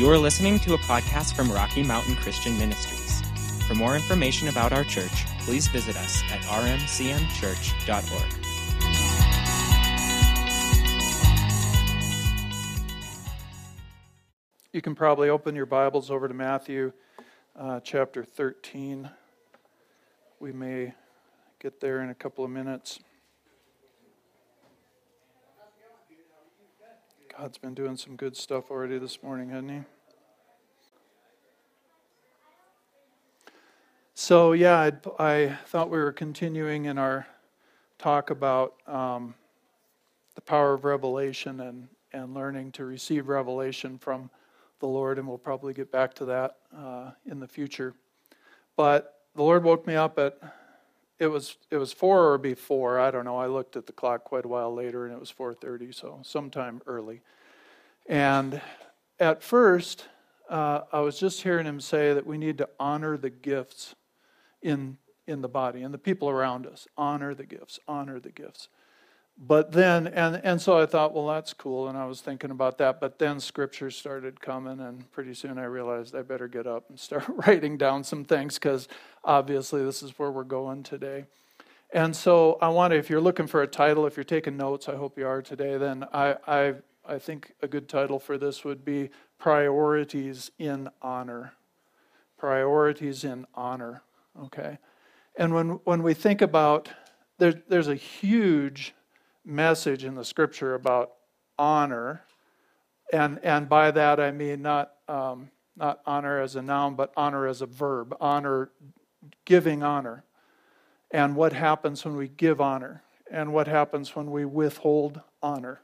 You are listening to a podcast from Rocky Mountain Christian Ministries. For more information about our church, please visit us at rmcmchurch.org. You can probably open your Bibles over to Matthew uh, chapter 13. We may get there in a couple of minutes. God's been doing some good stuff already this morning, hasn't He? So, yeah, I'd, i thought we were continuing in our talk about um, the power of revelation and, and learning to receive revelation from the Lord, and we'll probably get back to that uh, in the future. But the Lord woke me up at it was it was four or before I don't know. I looked at the clock quite a while later, and it was four thirty, so sometime early. And at first, uh, I was just hearing him say that we need to honor the gifts in in the body and the people around us. Honor the gifts. Honor the gifts but then and and so i thought well that's cool and i was thinking about that but then scriptures started coming and pretty soon i realized i better get up and start writing down some things because obviously this is where we're going today and so i want to if you're looking for a title if you're taking notes i hope you are today then i i i think a good title for this would be priorities in honor priorities in honor okay and when when we think about there, there's a huge message in the scripture about honor. And, and by that I mean not, um, not honor as a noun, but honor as a verb. Honor, giving honor. And what happens when we give honor. And what happens when we withhold honor.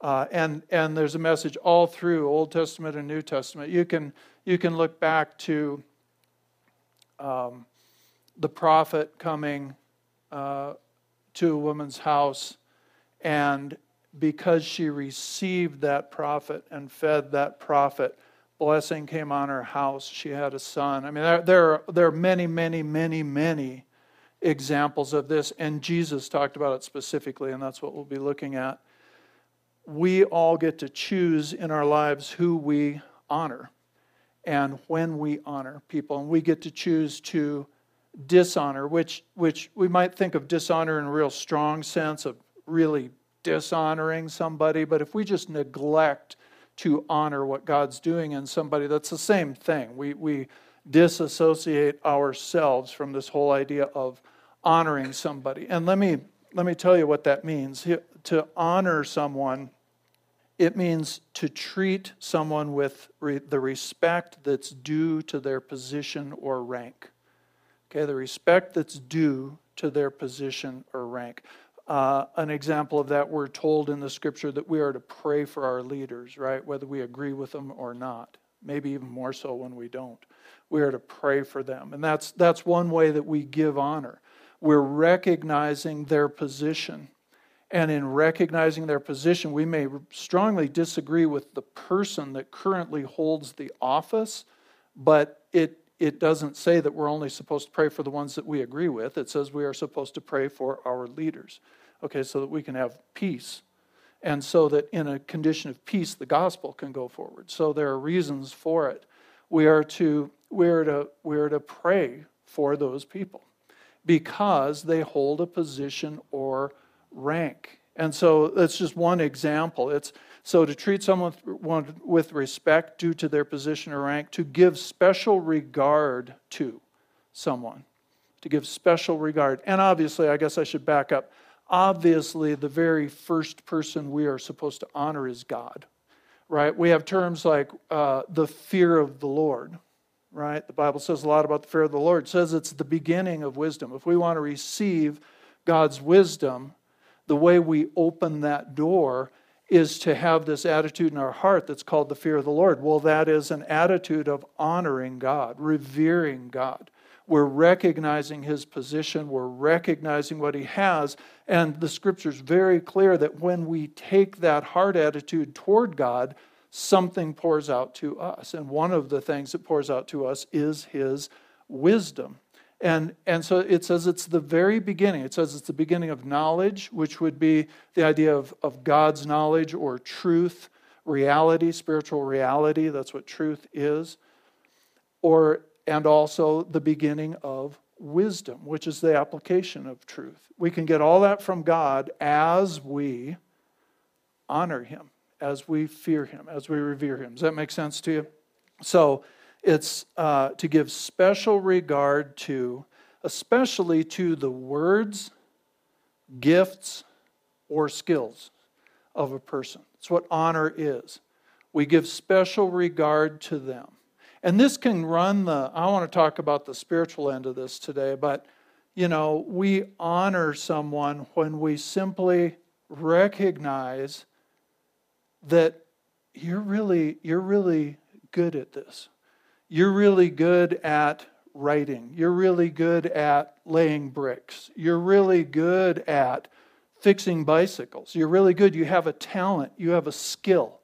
Uh, and, and there's a message all through Old Testament and New Testament. You can, you can look back to um, the prophet coming uh, to a woman's house and because she received that prophet and fed that prophet, blessing came on her house. She had a son. I mean, there, there, are, there are many, many, many, many examples of this, and Jesus talked about it specifically, and that's what we'll be looking at. We all get to choose in our lives who we honor and when we honor people, and we get to choose to dishonor, which, which we might think of dishonor in a real strong sense of really dishonoring somebody, but if we just neglect to honor what God's doing in somebody, that's the same thing. We, we disassociate ourselves from this whole idea of honoring somebody. And let me, let me tell you what that means. To honor someone, it means to treat someone with re- the respect that's due to their position or rank. Okay, the respect that's due to their position or rank. Uh, an example of that, we're told in the scripture that we are to pray for our leaders, right? Whether we agree with them or not. Maybe even more so when we don't. We are to pray for them. And that's, that's one way that we give honor. We're recognizing their position. And in recognizing their position, we may strongly disagree with the person that currently holds the office, but it it doesn't say that we're only supposed to pray for the ones that we agree with. It says we are supposed to pray for our leaders, okay, so that we can have peace. And so that in a condition of peace, the gospel can go forward. So there are reasons for it. We are to, we are to, we are to pray for those people because they hold a position or rank. And so that's just one example. It's, so, to treat someone with respect due to their position or rank, to give special regard to someone, to give special regard. And obviously, I guess I should back up. Obviously, the very first person we are supposed to honor is God, right? We have terms like uh, the fear of the Lord, right? The Bible says a lot about the fear of the Lord. It says it's the beginning of wisdom. If we want to receive God's wisdom, the way we open that door is to have this attitude in our heart that's called the fear of the Lord. Well, that is an attitude of honoring God, revering God. We're recognizing his position, we're recognizing what he has, and the scripture's very clear that when we take that heart attitude toward God, something pours out to us. And one of the things that pours out to us is his wisdom. And, and so it says it's the very beginning. It says it's the beginning of knowledge, which would be the idea of, of God's knowledge or truth, reality, spiritual reality. That's what truth is. Or, and also the beginning of wisdom, which is the application of truth. We can get all that from God as we honor Him, as we fear Him, as we revere Him. Does that make sense to you? So it's uh, to give special regard to, especially to the words, gifts, or skills of a person. It's what honor is. We give special regard to them. And this can run the, I want to talk about the spiritual end of this today, but you know, we honor someone when we simply recognize that you're really you're really good at this. You're really good at writing. You're really good at laying bricks. You're really good at fixing bicycles. You're really good. You have a talent. You have a skill.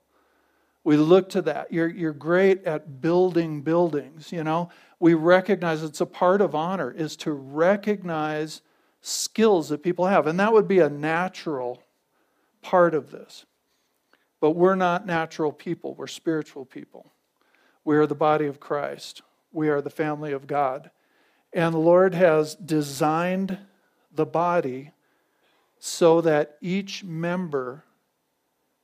We look to that. You're, you're great at building buildings, you know. We recognize it's a part of honor is to recognize skills that people have. And that would be a natural part of this. But we're not natural people, we're spiritual people. We are the body of Christ, we are the family of God. And the Lord has designed the body so that each member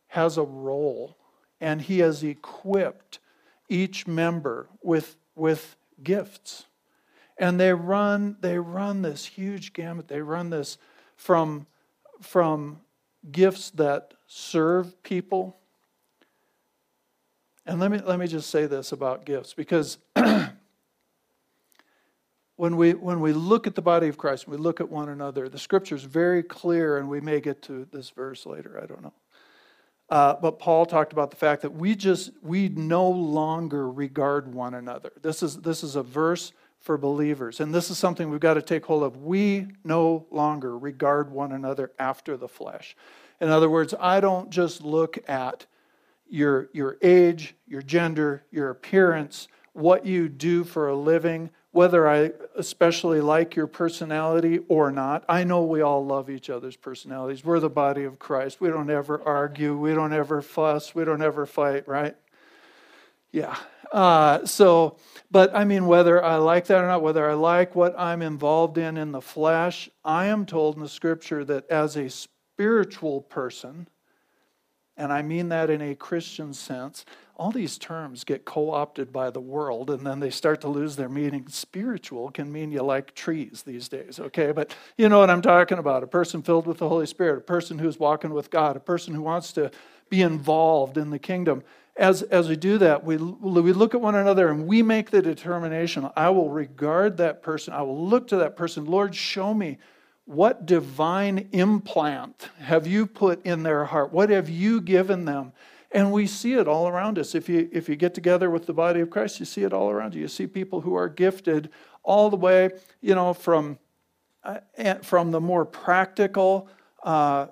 has a role and he has equipped each member with, with gifts. And they run, they run this huge gamut. They run this from, from gifts that serve people. And let me, let me just say this about gifts because when we, when we look at the body of Christ, we look at one another, the scripture is very clear, and we may get to this verse later, I don't know. Uh, but Paul talked about the fact that we just we no longer regard one another. This is this is a verse for believers, and this is something we've got to take hold of. We no longer regard one another after the flesh. In other words, I don't just look at your your age, your gender, your appearance, what you do for a living, whether I especially like your personality or not. I know we all love each other's personalities. We're the body of Christ. We don't ever argue. We don't ever fuss. We don't ever fight, right? Yeah. Uh, so, but I mean, whether I like that or not, whether I like what I'm involved in in the flesh, I am told in the scripture that as a spiritual person, and I mean that in a Christian sense, all these terms get co opted by the world and then they start to lose their meaning. Spiritual can mean you like trees these days, okay? But you know what I'm talking about a person filled with the Holy Spirit, a person who's walking with God, a person who wants to be involved in the kingdom. As, as we do that, we, we look at one another and we make the determination I will regard that person, I will look to that person. Lord, show me what divine implant have you put in their heart? What have you given them? And we see it all around us. If you, if you get together with the body of Christ, you see it all around you. You see people who are gifted all the way, you know, from, uh, from the more practical, uh,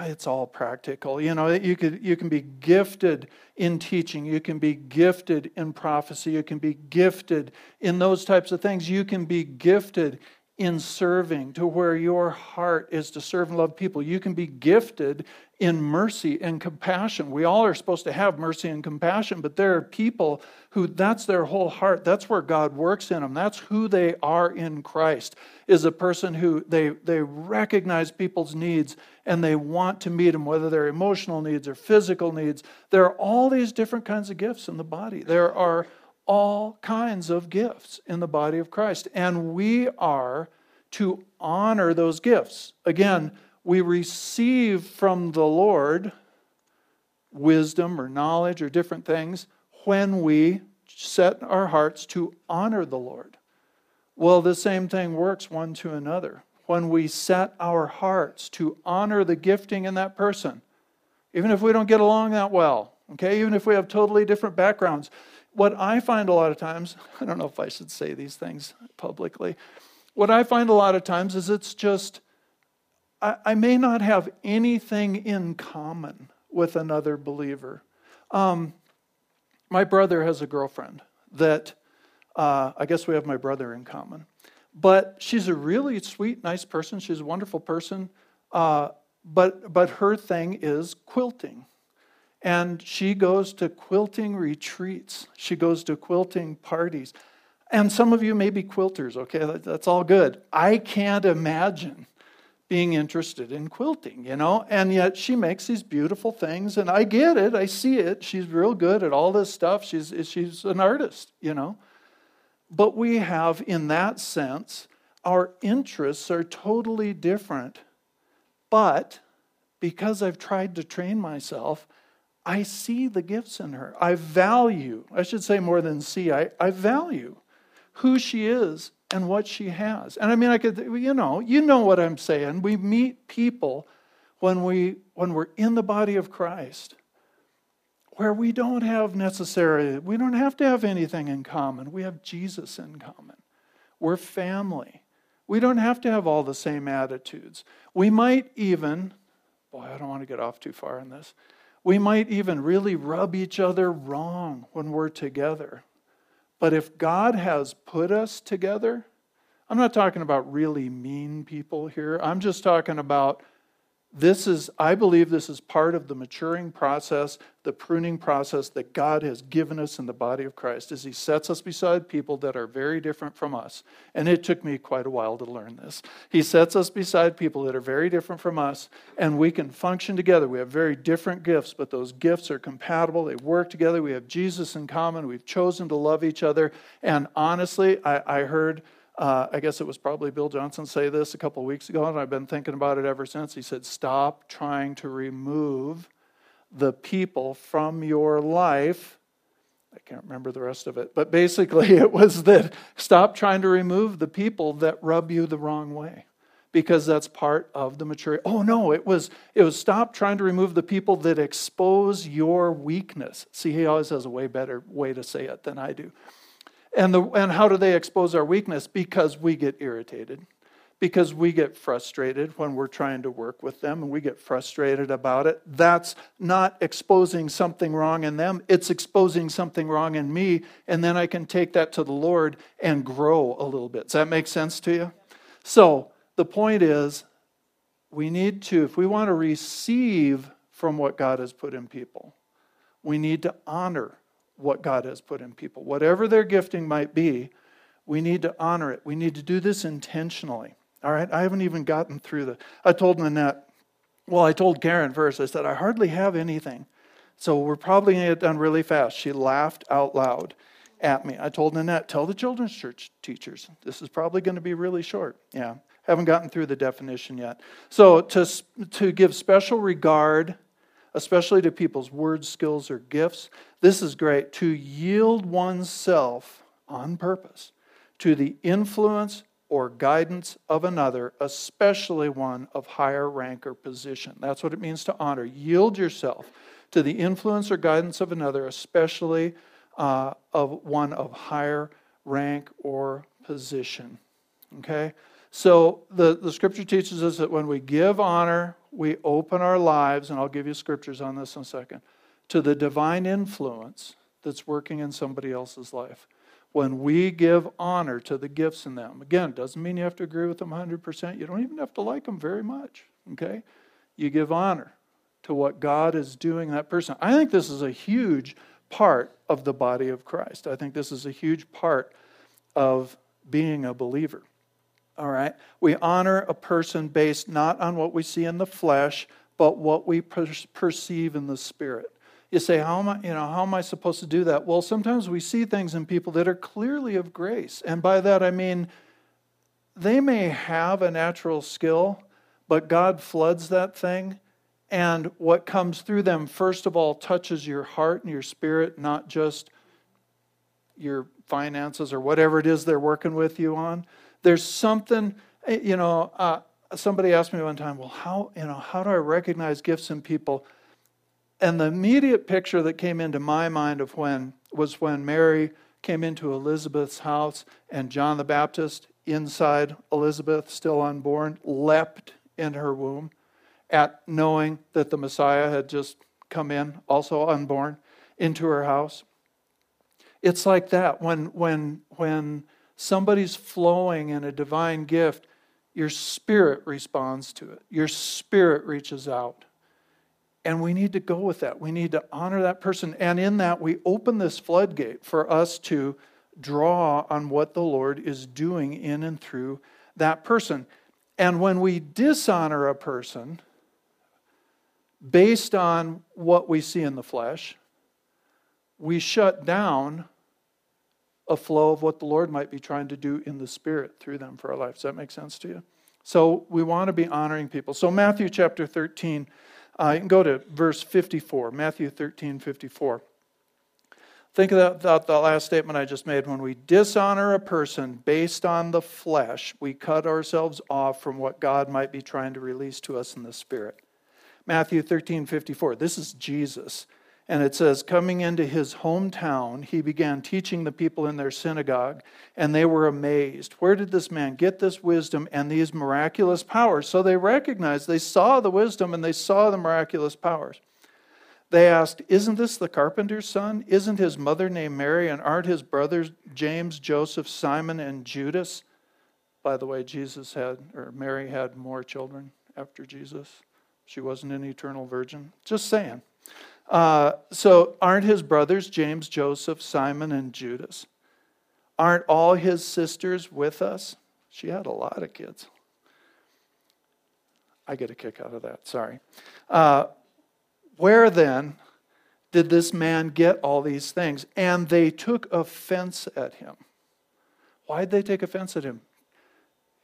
it's all practical. You know, you, could, you can be gifted in teaching, you can be gifted in prophecy, you can be gifted in those types of things. You can be gifted in serving to where your heart is to serve and love people. You can be gifted in mercy and compassion. We all are supposed to have mercy and compassion, but there are people who that's their whole heart. That's where God works in them. That's who they are in Christ. Is a person who they they recognize people's needs and they want to meet them whether they're emotional needs or physical needs. There are all these different kinds of gifts in the body. There are all kinds of gifts in the body of Christ and we are to honor those gifts. Again, we receive from the Lord wisdom or knowledge or different things when we set our hearts to honor the Lord. Well, the same thing works one to another. When we set our hearts to honor the gifting in that person, even if we don't get along that well, okay, even if we have totally different backgrounds. What I find a lot of times, I don't know if I should say these things publicly, what I find a lot of times is it's just I, I may not have anything in common with another believer. Um, my brother has a girlfriend that uh, I guess we have my brother in common. But she's a really sweet, nice person. She's a wonderful person. Uh, but, but her thing is quilting. And she goes to quilting retreats, she goes to quilting parties. And some of you may be quilters, okay? That's all good. I can't imagine being interested in quilting, you know? And yet she makes these beautiful things, and I get it. I see it. She's real good at all this stuff. She's, she's an artist, you know? But we have, in that sense, our interests are totally different. But because I've tried to train myself, I see the gifts in her. I value, I should say more than see, I, I value who she is and what she has. And I mean, I could, you know, you know what I'm saying. We meet people when, we, when we're in the body of Christ where we don't have necessarily, we don't have to have anything in common. We have Jesus in common. We're family. We don't have to have all the same attitudes. We might even, boy, I don't want to get off too far on this. We might even really rub each other wrong when we're together. But if God has put us together, I'm not talking about really mean people here. I'm just talking about this is, I believe, this is part of the maturing process, the pruning process that God has given us in the body of Christ, as He sets us beside people that are very different from us. And it took me quite a while to learn this. He sets us beside people that are very different from us, and we can function together. We have very different gifts, but those gifts are compatible. They work together. We have Jesus in common. We've chosen to love each other. And honestly, I, I heard uh, I guess it was probably Bill Johnson say this a couple of weeks ago, and I've been thinking about it ever since. He said, Stop trying to remove the people from your life. I can't remember the rest of it, but basically it was that stop trying to remove the people that rub you the wrong way because that's part of the maturity. Oh no, it was it was stop trying to remove the people that expose your weakness. See, he always has a way better way to say it than I do. And, the, and how do they expose our weakness? Because we get irritated, because we get frustrated when we're trying to work with them and we get frustrated about it. That's not exposing something wrong in them, it's exposing something wrong in me. And then I can take that to the Lord and grow a little bit. Does that make sense to you? So the point is, we need to, if we want to receive from what God has put in people, we need to honor what God has put in people. Whatever their gifting might be, we need to honor it. We need to do this intentionally. All right, I haven't even gotten through the. I told Nanette, well, I told Karen first, I said, I hardly have anything. So we're probably going to get done really fast. She laughed out loud at me. I told Nanette, tell the children's church teachers, this is probably going to be really short. Yeah, haven't gotten through the definition yet. So to, to give special regard especially to people's words, skills, or gifts. This is great to yield oneself on purpose to the influence or guidance of another, especially one of higher rank or position. That's what it means to honor. Yield yourself to the influence or guidance of another, especially uh, of one of higher rank or position. Okay? So the, the scripture teaches us that when we give honor, we open our lives, and I'll give you scriptures on this in a second, to the divine influence that's working in somebody else's life. When we give honor to the gifts in them, again, doesn't mean you have to agree with them 100%. You don't even have to like them very much, okay? You give honor to what God is doing that person. I think this is a huge part of the body of Christ. I think this is a huge part of being a believer. All right? We honor a person based not on what we see in the flesh, but what we per- perceive in the spirit. You say, how am I, you know, how am I supposed to do that? Well, sometimes we see things in people that are clearly of grace. And by that I mean they may have a natural skill, but God floods that thing. And what comes through them, first of all, touches your heart and your spirit, not just your finances or whatever it is they're working with you on. There's something, eh, you know, uh, somebody asked me one time, well, how, you know, how do I recognize gifts in people? And the immediate picture that came into my mind of when was when Mary came into Elizabeth's house and John the Baptist inside Elizabeth, still unborn, leapt in her womb at knowing that the Messiah had just come in, also unborn, into her house. It's like that when when when somebody's flowing in a divine gift, your spirit responds to it. Your spirit reaches out. And we need to go with that. We need to honor that person. And in that, we open this floodgate for us to draw on what the Lord is doing in and through that person. And when we dishonor a person based on what we see in the flesh, we shut down a flow of what the Lord might be trying to do in the spirit through them for our life. Does that make sense to you? So we want to be honoring people. So Matthew chapter 13, uh, you can go to verse 54, Matthew 13, 54. Think about that, the last statement I just made. When we dishonor a person based on the flesh, we cut ourselves off from what God might be trying to release to us in the Spirit. Matthew 13, 54. This is Jesus. And it says, coming into his hometown, he began teaching the people in their synagogue, and they were amazed. Where did this man get this wisdom and these miraculous powers? So they recognized, they saw the wisdom and they saw the miraculous powers. They asked, Isn't this the carpenter's son? Isn't his mother named Mary? And aren't his brothers James, Joseph, Simon, and Judas? By the way, Jesus had, or Mary had more children after Jesus. She wasn't an eternal virgin. Just saying. Uh, so, aren't his brothers James, Joseph, Simon, and Judas? Aren't all his sisters with us? She had a lot of kids. I get a kick out of that, sorry. Uh, where then did this man get all these things? And they took offense at him. Why'd they take offense at him?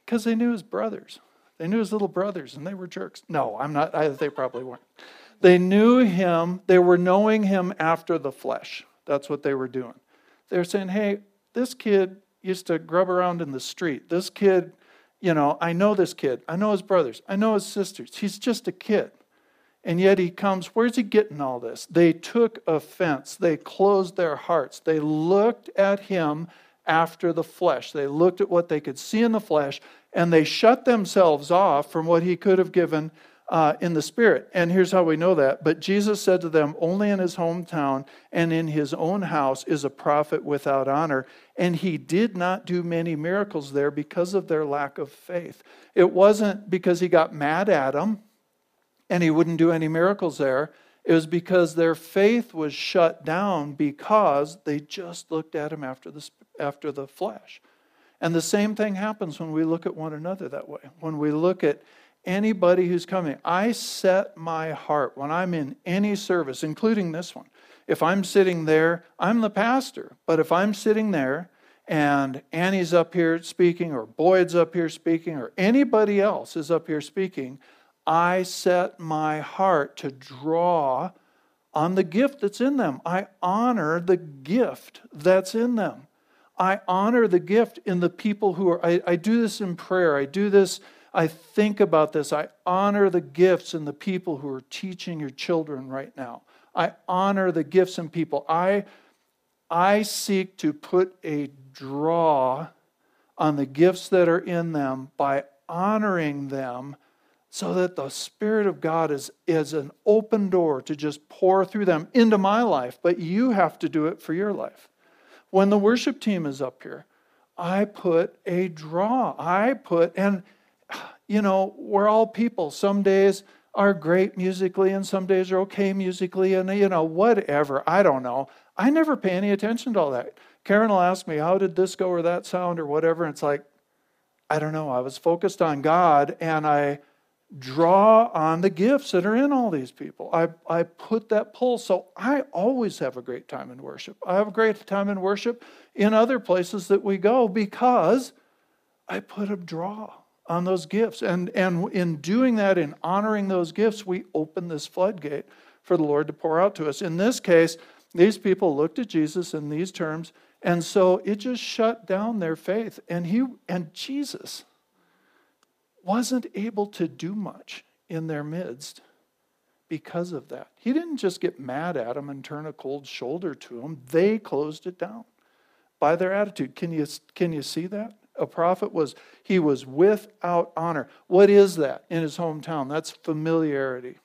Because they knew his brothers. They knew his little brothers, and they were jerks. No, I'm not. I, they probably weren't. They knew him. They were knowing him after the flesh. That's what they were doing. They were saying, hey, this kid used to grub around in the street. This kid, you know, I know this kid. I know his brothers. I know his sisters. He's just a kid. And yet he comes, where's he getting all this? They took offense. They closed their hearts. They looked at him after the flesh. They looked at what they could see in the flesh, and they shut themselves off from what he could have given uh, in the spirit. And here's how we know that. But Jesus said to them, Only in his hometown and in his own house is a prophet without honor. And he did not do many miracles there because of their lack of faith. It wasn't because he got mad at them and he wouldn't do any miracles there. It was because their faith was shut down because they just looked at him after the, after the flesh. And the same thing happens when we look at one another that way. When we look at anybody who's coming, I set my heart when I'm in any service, including this one. If I'm sitting there, I'm the pastor, but if I'm sitting there and Annie's up here speaking, or Boyd's up here speaking, or anybody else is up here speaking, I set my heart to draw on the gift that's in them. I honor the gift that's in them. I honor the gift in the people who are, I, I, do this in prayer. I do this, I think about this. I honor the gifts and the people who are teaching your children right now. I honor the gifts and people. I, I seek to put a draw on the gifts that are in them by honoring them so that the Spirit of God is, is an open door to just pour through them into my life, but you have to do it for your life. When the worship team is up here, I put a draw. I put, and you know, we're all people. Some days are great musically, and some days are okay musically, and you know, whatever. I don't know. I never pay any attention to all that. Karen will ask me, How did this go or that sound or whatever? And it's like, I don't know. I was focused on God, and I draw on the gifts that are in all these people. I, I put that pull. So I always have a great time in worship. I have a great time in worship in other places that we go because I put a draw on those gifts. And, and in doing that, in honoring those gifts, we open this floodgate for the Lord to pour out to us. In this case, these people looked at Jesus in these terms, and so it just shut down their faith. And he and Jesus wasn't able to do much in their midst because of that. He didn't just get mad at them and turn a cold shoulder to them, they closed it down by their attitude. Can you, can you see that? A prophet was, he was without honor. What is that in his hometown? That's familiarity.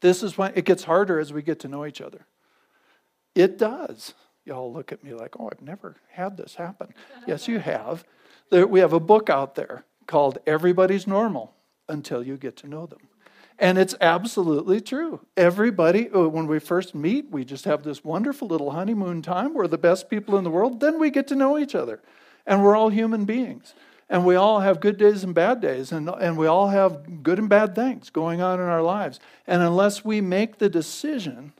This is when it gets harder as we get to know each other. It does. Y'all look at me like, oh, I've never had this happen. yes, you have. There, we have a book out there called Everybody's Normal Until You Get to Know Them. And it's absolutely true. Everybody, uh, when we first meet, we just have this wonderful little honeymoon time. We're the best people in the world. Then we get to know each other. And we're all human beings. And we all have good days and bad days. And, and we all have good and bad things going on in our lives. And unless we make the decision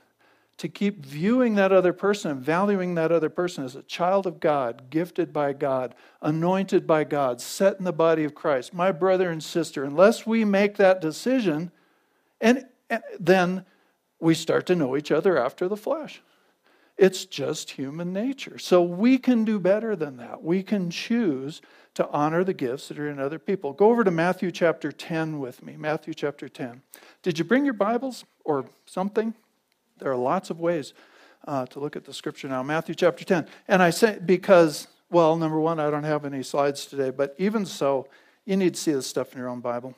to keep viewing that other person and valuing that other person as a child of God, gifted by God, anointed by God, set in the body of Christ, my brother and sister, unless we make that decision, and, and then we start to know each other after the flesh. It's just human nature. So we can do better than that. We can choose to honor the gifts that are in other people. Go over to Matthew chapter 10 with me. Matthew chapter 10. Did you bring your Bibles or something? There are lots of ways uh, to look at the scripture now. Matthew chapter 10. And I say, because, well, number one, I don't have any slides today, but even so, you need to see this stuff in your own Bible.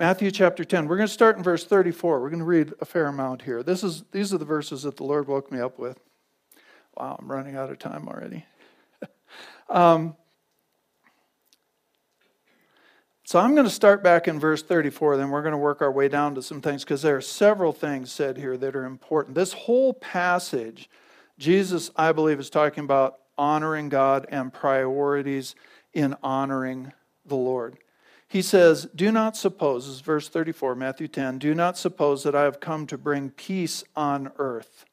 Matthew chapter 10. We're going to start in verse 34. We're going to read a fair amount here. This is, these are the verses that the Lord woke me up with. Wow, I'm running out of time already. um, So I'm going to start back in verse 34, then we're going to work our way down to some things because there are several things said here that are important. This whole passage, Jesus, I believe, is talking about honoring God and priorities in honoring the Lord. He says, Do not suppose, this is verse 34, Matthew 10, do not suppose that I have come to bring peace on earth.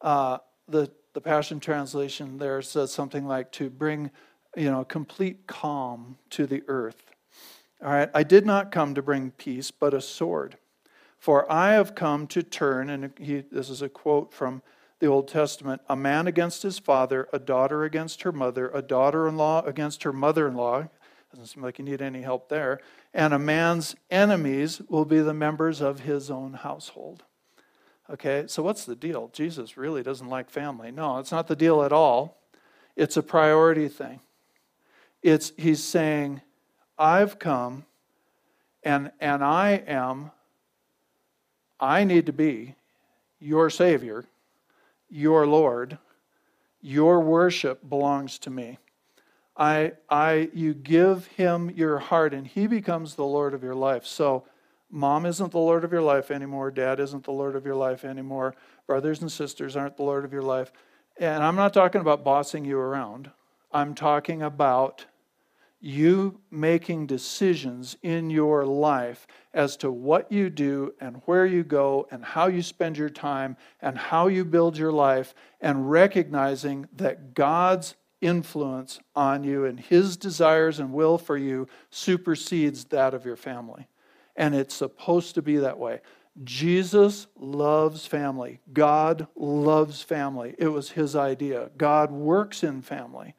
Uh, the, the Passion Translation there says something like to bring, you know, complete calm to the earth. All right, I did not come to bring peace, but a sword. For I have come to turn, and he, this is a quote from the Old Testament a man against his father, a daughter against her mother, a daughter in law against her mother in law. Doesn't seem like you need any help there. And a man's enemies will be the members of his own household. Okay, so what's the deal? Jesus really doesn't like family. No, it's not the deal at all. It's a priority thing. It's he's saying, I've come and, and I am, I need to be your Savior, your Lord. Your worship belongs to me. I, I, you give him your heart and he becomes the Lord of your life. So, mom isn't the Lord of your life anymore. Dad isn't the Lord of your life anymore. Brothers and sisters aren't the Lord of your life. And I'm not talking about bossing you around. I'm talking about you making decisions in your life as to what you do and where you go and how you spend your time and how you build your life, and recognizing that God's influence on you and His desires and will for you supersedes that of your family. And it's supposed to be that way. Jesus loves family. God loves family. It was His idea. God works in family.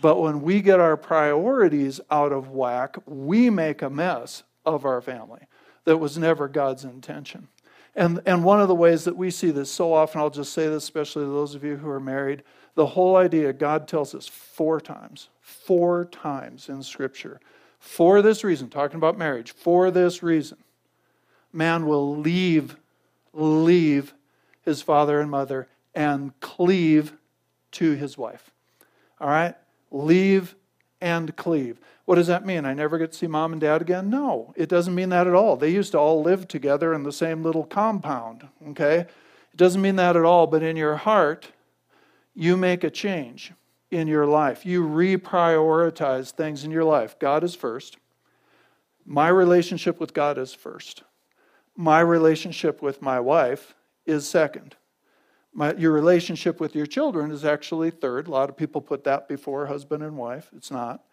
But when we get our priorities out of whack, we make a mess of our family. That was never God's intention. And, and one of the ways that we see this so often, I'll just say this, especially to those of you who are married, the whole idea, God tells us four times, four times in Scripture, for this reason, talking about marriage, for this reason, man will leave, leave his father and mother and cleave to his wife. All right? leave and cleave. What does that mean? I never get to see mom and dad again? No, it doesn't mean that at all. They used to all live together in the same little compound, okay? It doesn't mean that at all, but in your heart, you make a change in your life. You reprioritize things in your life. God is first. My relationship with God is first. My relationship with my wife is second. My, your relationship with your children is actually third. A lot of people put that before husband and wife. It's not,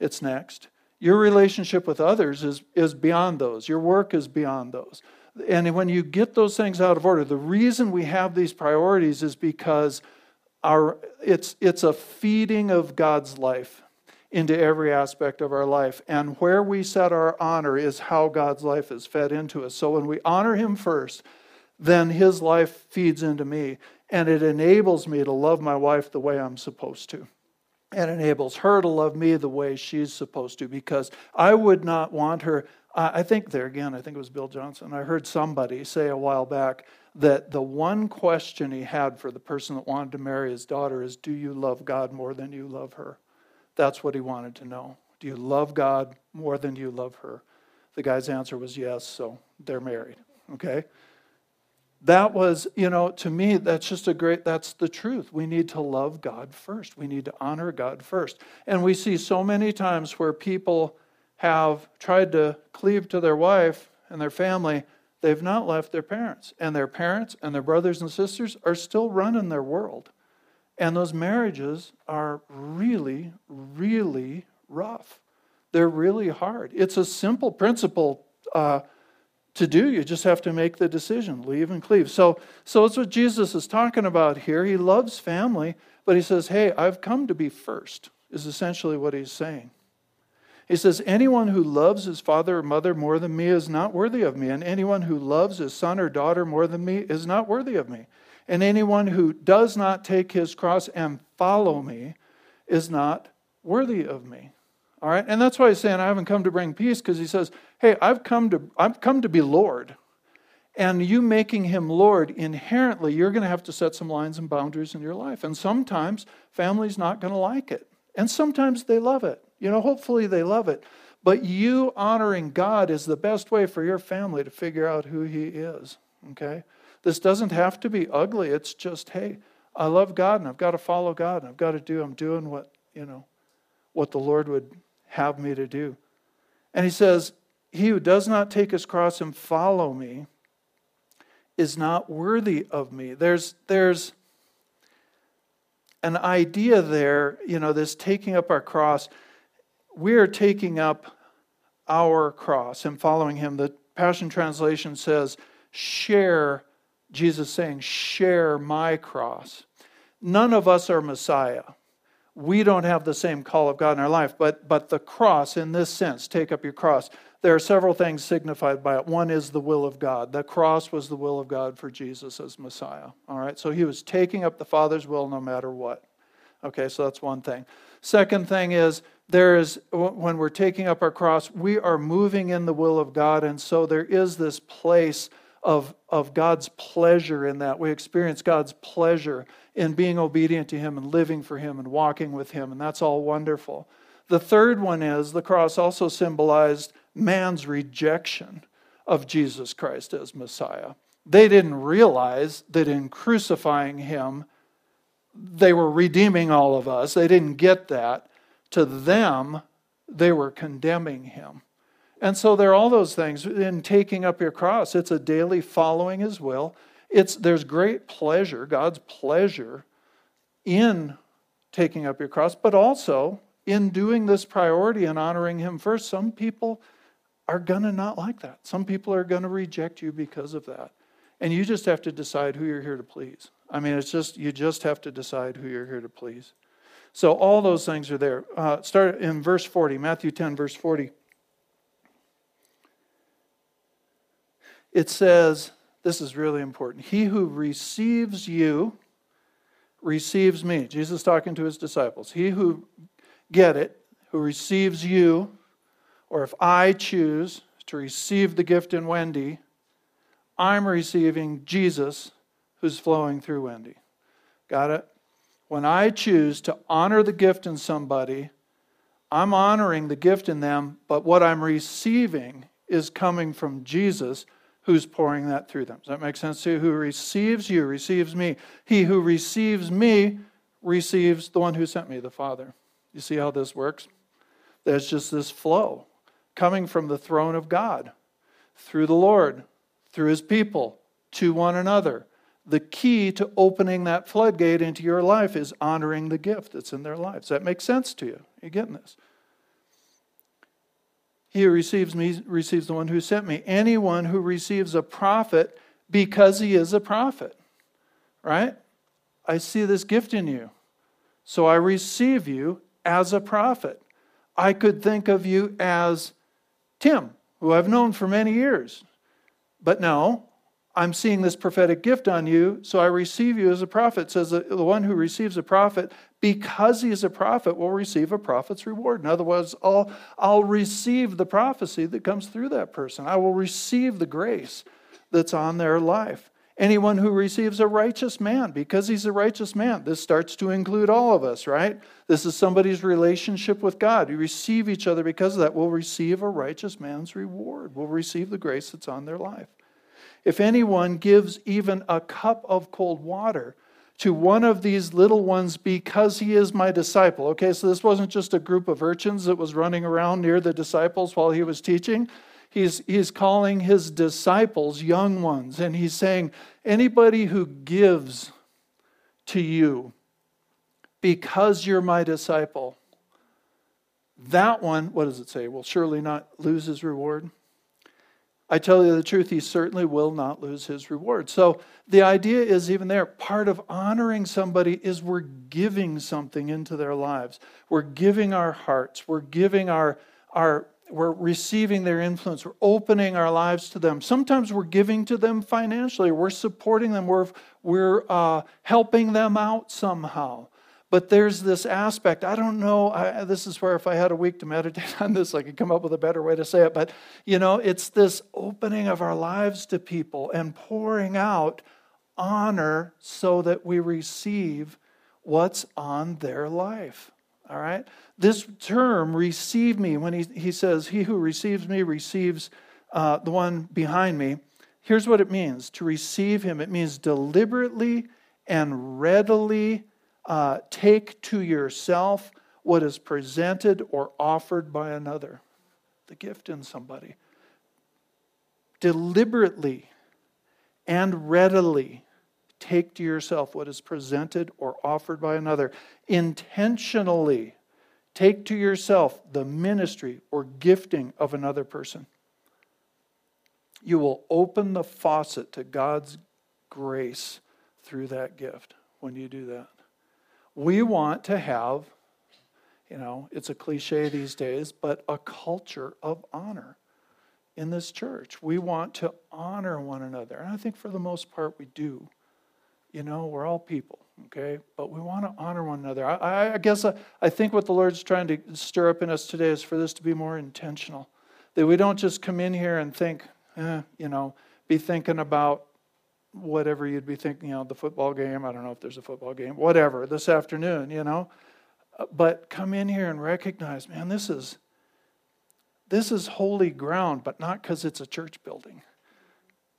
it's next. Your relationship with others is, is beyond those. Your work is beyond those. And when you get those things out of order, the reason we have these priorities is because our, it's, it's a feeding of God's life into every aspect of our life. And where we set our honor is how God's life is fed into us. So when we honor Him first, then his life feeds into me. And it enables me to love my wife the way I'm supposed to. And enables her to love me the way she's supposed to because I would not want her. I think there again, I think it was Bill Johnson. I heard somebody say a while back that the one question he had for the person that wanted to marry his daughter is Do you love God more than you love her? That's what he wanted to know. Do you love God more than you love her? The guy's answer was yes, so they're married. Okay? That was, you know, to me, that's just a great, that's the truth. We need to love God first. We need to honor God first. And we see so many times where people have tried to cleave to their wife and their family, they've not left their parents. And their parents and their brothers and sisters are still running their world. And those marriages are really, really rough. They're really hard. It's a simple principle uh, to do. You just have to make the decision, leave and cleave. So, so it's what Jesus is talking about here. He loves family, but he says, Hey, I've come to be first, is essentially what he's saying. He says, Anyone who loves his father or mother more than me is not worthy of me, and anyone who loves his son or daughter more than me is not worthy of me. And anyone who does not take his cross and follow me is not worthy of me. All right? And that's why he's saying I haven't come to bring peace, because he says, Hey, I've come to I've come to be Lord. And you making him Lord, inherently, you're going to have to set some lines and boundaries in your life. And sometimes family's not going to like it. And sometimes they love it. You know, hopefully they love it. But you honoring God is the best way for your family to figure out who he is. Okay? This doesn't have to be ugly. It's just, hey, I love God and I've got to follow God and I've got to do, I'm doing what, you know, what the Lord would have me to do. And he says, He who does not take his cross and follow me is not worthy of me. There's, there's an idea there, you know, this taking up our cross. We are taking up our cross and following him. The Passion Translation says, share, Jesus saying, share my cross. None of us are Messiah we don't have the same call of God in our life, but, but the cross, in this sense, take up your cross, there are several things signified by it. One is the will of God. The cross was the will of God for Jesus as Messiah. All right, so he was taking up the Father's will no matter what. Okay, so that's one thing. Second thing is, there is, when we're taking up our cross, we are moving in the will of God, and so there is this place of, of God's pleasure in that. We experience God's pleasure in being obedient to Him and living for Him and walking with Him, and that's all wonderful. The third one is the cross also symbolized man's rejection of Jesus Christ as Messiah. They didn't realize that in crucifying Him, they were redeeming all of us. They didn't get that. To them, they were condemning Him. And so there are all those things in taking up your cross. It's a daily following His will. It's, there's great pleasure, God's pleasure, in taking up your cross, but also in doing this priority and honoring Him first. Some people are going to not like that. Some people are going to reject you because of that. And you just have to decide who you're here to please. I mean, it's just, you just have to decide who you're here to please. So all those things are there. Uh, start in verse 40, Matthew 10, verse 40. it says, this is really important. He who receives you receives me. Jesus talking to his disciples. He who get it, who receives you, or if I choose to receive the gift in Wendy, I'm receiving Jesus who's flowing through Wendy. Got it? When I choose to honor the gift in somebody, I'm honoring the gift in them, but what I'm receiving is coming from Jesus who's pouring that through them. Does that make sense to you? Who receives you receives me. He who receives me receives the one who sent me, the Father. You see how this works? There's just this flow coming from the throne of God through the Lord, through his people, to one another. The key to opening that floodgate into your life is honoring the gift that's in their lives. That makes sense to you. You getting this? He who receives me receives the one who sent me. Anyone who receives a prophet because he is a prophet, right? I see this gift in you. So I receive you as a prophet. I could think of you as Tim, who I've known for many years. But no, I'm seeing this prophetic gift on you, so I receive you as a prophet. Says the one who receives a prophet, because he is a prophet, will receive a prophet's reward. In other words, I'll, I'll receive the prophecy that comes through that person. I will receive the grace that's on their life. Anyone who receives a righteous man, because he's a righteous man, this starts to include all of us, right? This is somebody's relationship with God. We receive each other because of that. We'll receive a righteous man's reward. We'll receive the grace that's on their life. If anyone gives even a cup of cold water to one of these little ones because he is my disciple. Okay, so this wasn't just a group of urchins that was running around near the disciples while he was teaching. He's, he's calling his disciples young ones, and he's saying, anybody who gives to you because you're my disciple, that one, what does it say, will surely not lose his reward. I tell you the truth, he certainly will not lose his reward. So the idea is even there, part of honoring somebody is we're giving something into their lives. We're giving our hearts, we're giving our, our we're receiving their influence. We're opening our lives to them. Sometimes we're giving to them financially. We're supporting them. We're, we're uh, helping them out somehow. But there's this aspect. I don't know. I, this is where if I had a week to meditate on this, I could come up with a better way to say it. But, you know, it's this opening of our lives to people and pouring out honor so that we receive what's on their life. All right? This term, receive me, when he, he says, He who receives me receives uh, the one behind me, here's what it means to receive him. It means deliberately and readily uh, take to yourself what is presented or offered by another, the gift in somebody. Deliberately and readily take to yourself what is presented or offered by another. Intentionally take to yourself the ministry or gifting of another person. You will open the faucet to God's grace through that gift when you do that. We want to have, you know, it's a cliche these days, but a culture of honor in this church. We want to honor one another. And I think for the most part we do. You know, we're all people, okay? But we want to honor one another. I, I guess I, I think what the Lord's trying to stir up in us today is for this to be more intentional. That we don't just come in here and think, eh, you know, be thinking about whatever you'd be thinking, you know, the football game. I don't know if there's a football game, whatever, this afternoon, you know. Uh, but come in here and recognize, man, this is this is holy ground, but not because it's a church building.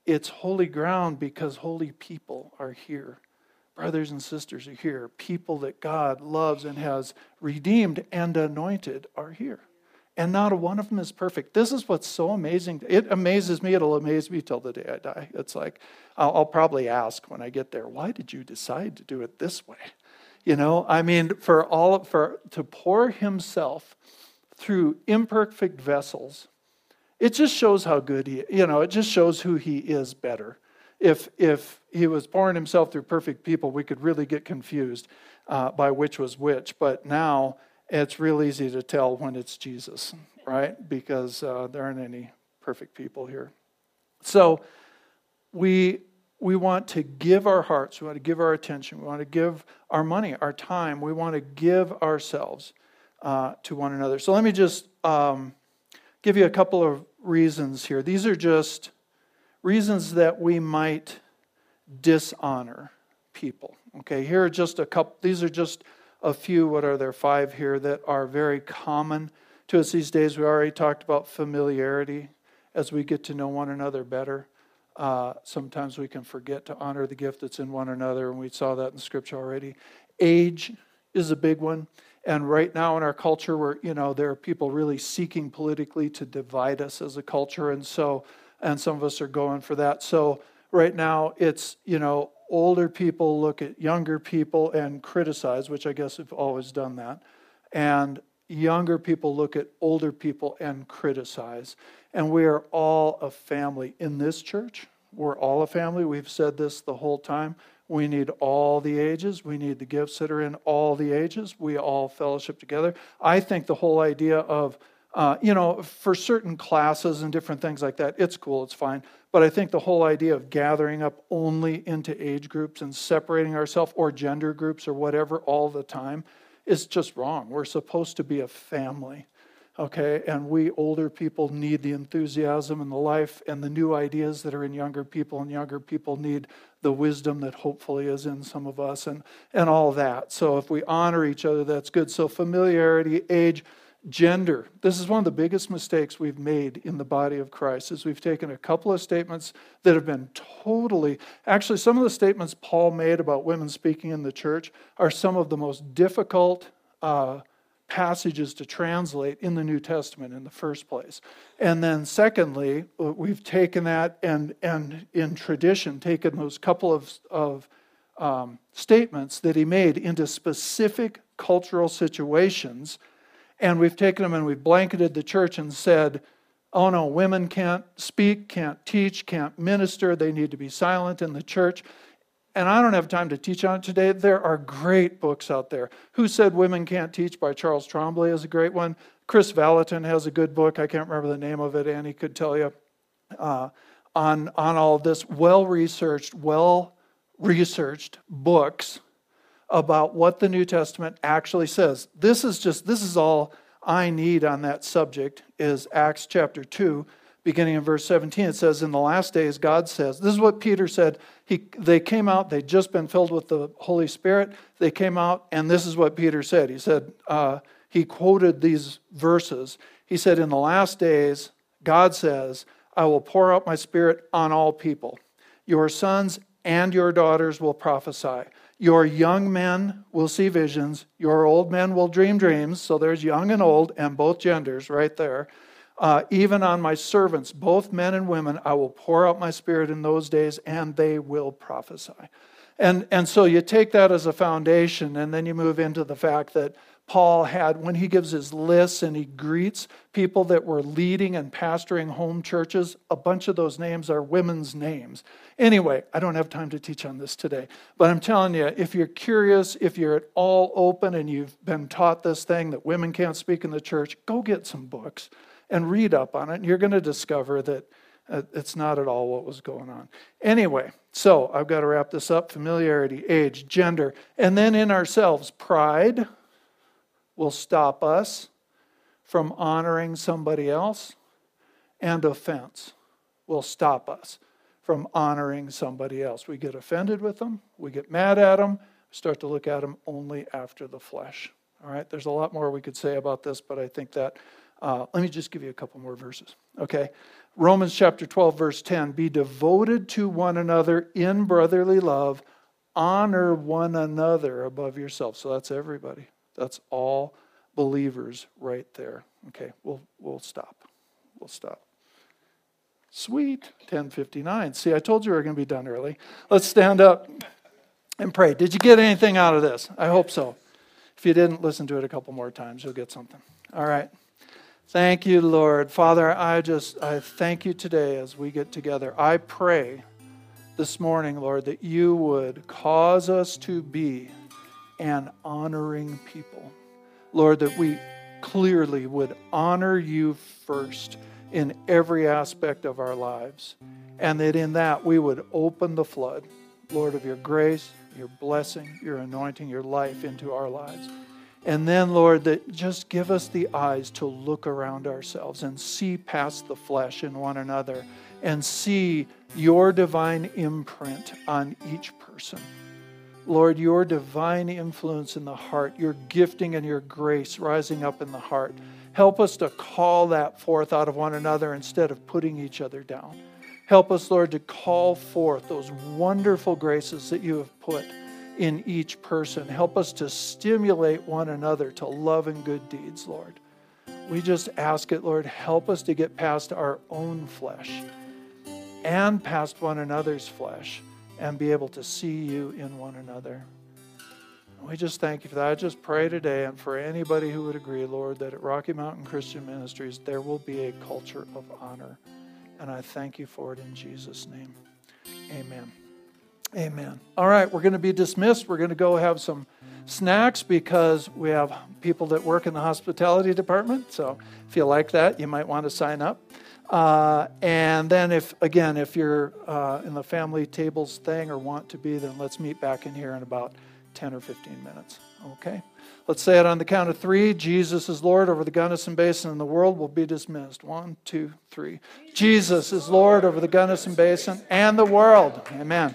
It's holy ground because holy people are here. Brothers and sisters are here. People that God loves and has redeemed and anointed are here. And not one of them is perfect. This is what's so amazing. It amazes me. It'll amaze me till the day I die. It's like, I'll, I'll probably ask when I get there, why did you decide to do it this way? You know, I mean, for all, for, to pour himself through imperfect vessels it just shows how good he, you know, it just shows who he is better. If, if he was pouring himself through perfect people, we could really get confused uh, by which was which. But now it's real easy to tell when it's Jesus, right? Because uh, there aren't any perfect people here. So we, we want to give our hearts, we want to give our attention, we want to give our money, our time, we want to give ourselves uh, to one another. So let me just um, give you a couple of reasons here. These are just reasons that we might dishonor people. Okay, here are just a couple, these are just a few, what are there, five here that are very common to us these days. We already talked about familiarity as we get to know one another better. Uh, sometimes we can forget to honor the gift that's in one another, and we saw that in Scripture already. Age is a big one. And right now in our culture, where you know there are people really seeking politically to divide us as a culture, and so and some of us are going for that. So right now, it's you know older people look at younger people and criticize, which I guess have always done that, and younger people look at older people and criticize. And we are all a family in this church. We're all a family. We've said this the whole time. We need all the ages. We need the gifts that are in all the ages. We all fellowship together. I think the whole idea of, uh, you know, for certain classes and different things like that, it's cool, it's fine. But I think the whole idea of gathering up only into age groups and separating ourselves or gender groups or whatever all the time is just wrong. We're supposed to be a family. Okay, and we older people need the enthusiasm and the life and the new ideas that are in younger people, and younger people need the wisdom that hopefully is in some of us and, and all that. So if we honor each other, that's good. So familiarity, age, gender. This is one of the biggest mistakes we've made in the body of Christ is we've taken a couple of statements that have been totally actually some of the statements Paul made about women speaking in the church are some of the most difficult uh, passages to translate in the New Testament in the first place. And then secondly, uh, we've taken that and, and in tradition, taken those couple of, of um, statements that he made into specific cultural situations, and we've taken them and we've blanketed the church and said, oh no, women can't speak, can't teach, can't minister, they need to be silent in the church and I don't have time to teach on it today. There are great books out there. Who Said Women Can't Teach by Charles Trombley is a great one. Kris Vallotton has a good book. I can't remember the name of it. Annie could tell you uh, on, on all this. Well researched, well researched books about what the New Testament actually says. This is just, this is all I need on that subject is Acts chapter 2 beginning in verse 17, it says, In the last days, God says, this is what Peter said. He, they came out, they'd just been filled with the Holy Spirit. They came out, and this is what Peter said. He said, uh, he quoted these verses. He said, In the last days, God says, I will pour out my spirit on all people. Your sons and your daughters will prophesy. Your young men will see visions. Your old men will dream dreams. So there's young and old, and both genders right there. Uh, even on my servants, both men and women, I will pour out my spirit in those days, and they will prophesy. And, and so you take that as a foundation, and then you move into the fact that Paul had, when he gives his lists and he greets people that were leading and pastoring home churches, a bunch of those names are women's names. Anyway, I don't have time to teach on this today, but I'm telling you, if you're curious, if you're at all open and you've been taught this thing that women can't speak in the church, go get some books and read up on it, and you're going to discover that it's not at all what was going on. Anyway, so I've got to wrap this up familiarity, age, gender, and then in ourselves, pride will stop us from honoring somebody else, and offense will stop us from honoring somebody else. We get offended with them, we get mad at them, start to look at them only after the flesh. All right, there's a lot more we could say about this, but I think that uh, let me just give you a couple more verses. Okay. Romans chapter 12, verse 10 Be devoted to one another in brotherly love, honor one another above yourself. So that's everybody. That's all believers right there. Okay, we'll, we'll stop. We'll stop. Sweet. 1059. See, I told you we were going to be done early. Let's stand up and pray. Did you get anything out of this? I hope so. If you didn't, listen to it a couple more times. You'll get something. All right. Thank you, Lord. Father, I just I thank you today as we get together. I pray this morning, Lord, that you would cause us to be an honoring people. Lord, that we clearly would honor you first in every aspect of our lives. And that in that we would open the flood, Lord, of your grace, your blessing, your anointing, your life into our lives. And then, Lord, that just give us the eyes to look around ourselves and see past the flesh in one another and see your divine imprint on each person. Lord, your divine influence in the heart, your gifting and your grace rising up in the heart. Help us to call that forth out of one another instead of putting each other down. Help us, Lord, to call forth those wonderful graces that you have put in each person. Help us to stimulate one another to love and good deeds, Lord. We just ask it, Lord, help us to get past our own flesh and past one another's flesh and be able to see you in one another. We just thank you for that. I just pray today and for anybody who would agree, Lord, that at Rocky Mountain Christian Ministries there will be a culture of honor. And I thank you for it in Jesus' name. Amen. Amen. All right, we're going to be dismissed. We're going to go have some snacks because we have people that work in the hospitality department. So if you like that, you might want to sign up. Uh, and then, if again, if you're uh, in the family tables thing or want to be, then let's meet back in here in about 10. 10 or 15 minutes. Okay? Let's say it on the count of three. Jesus is Lord over the Gunnison Basin and the world will be dismissed. One, two, three. Jesus is Lord over the Gunnison Basin and the world. Amen.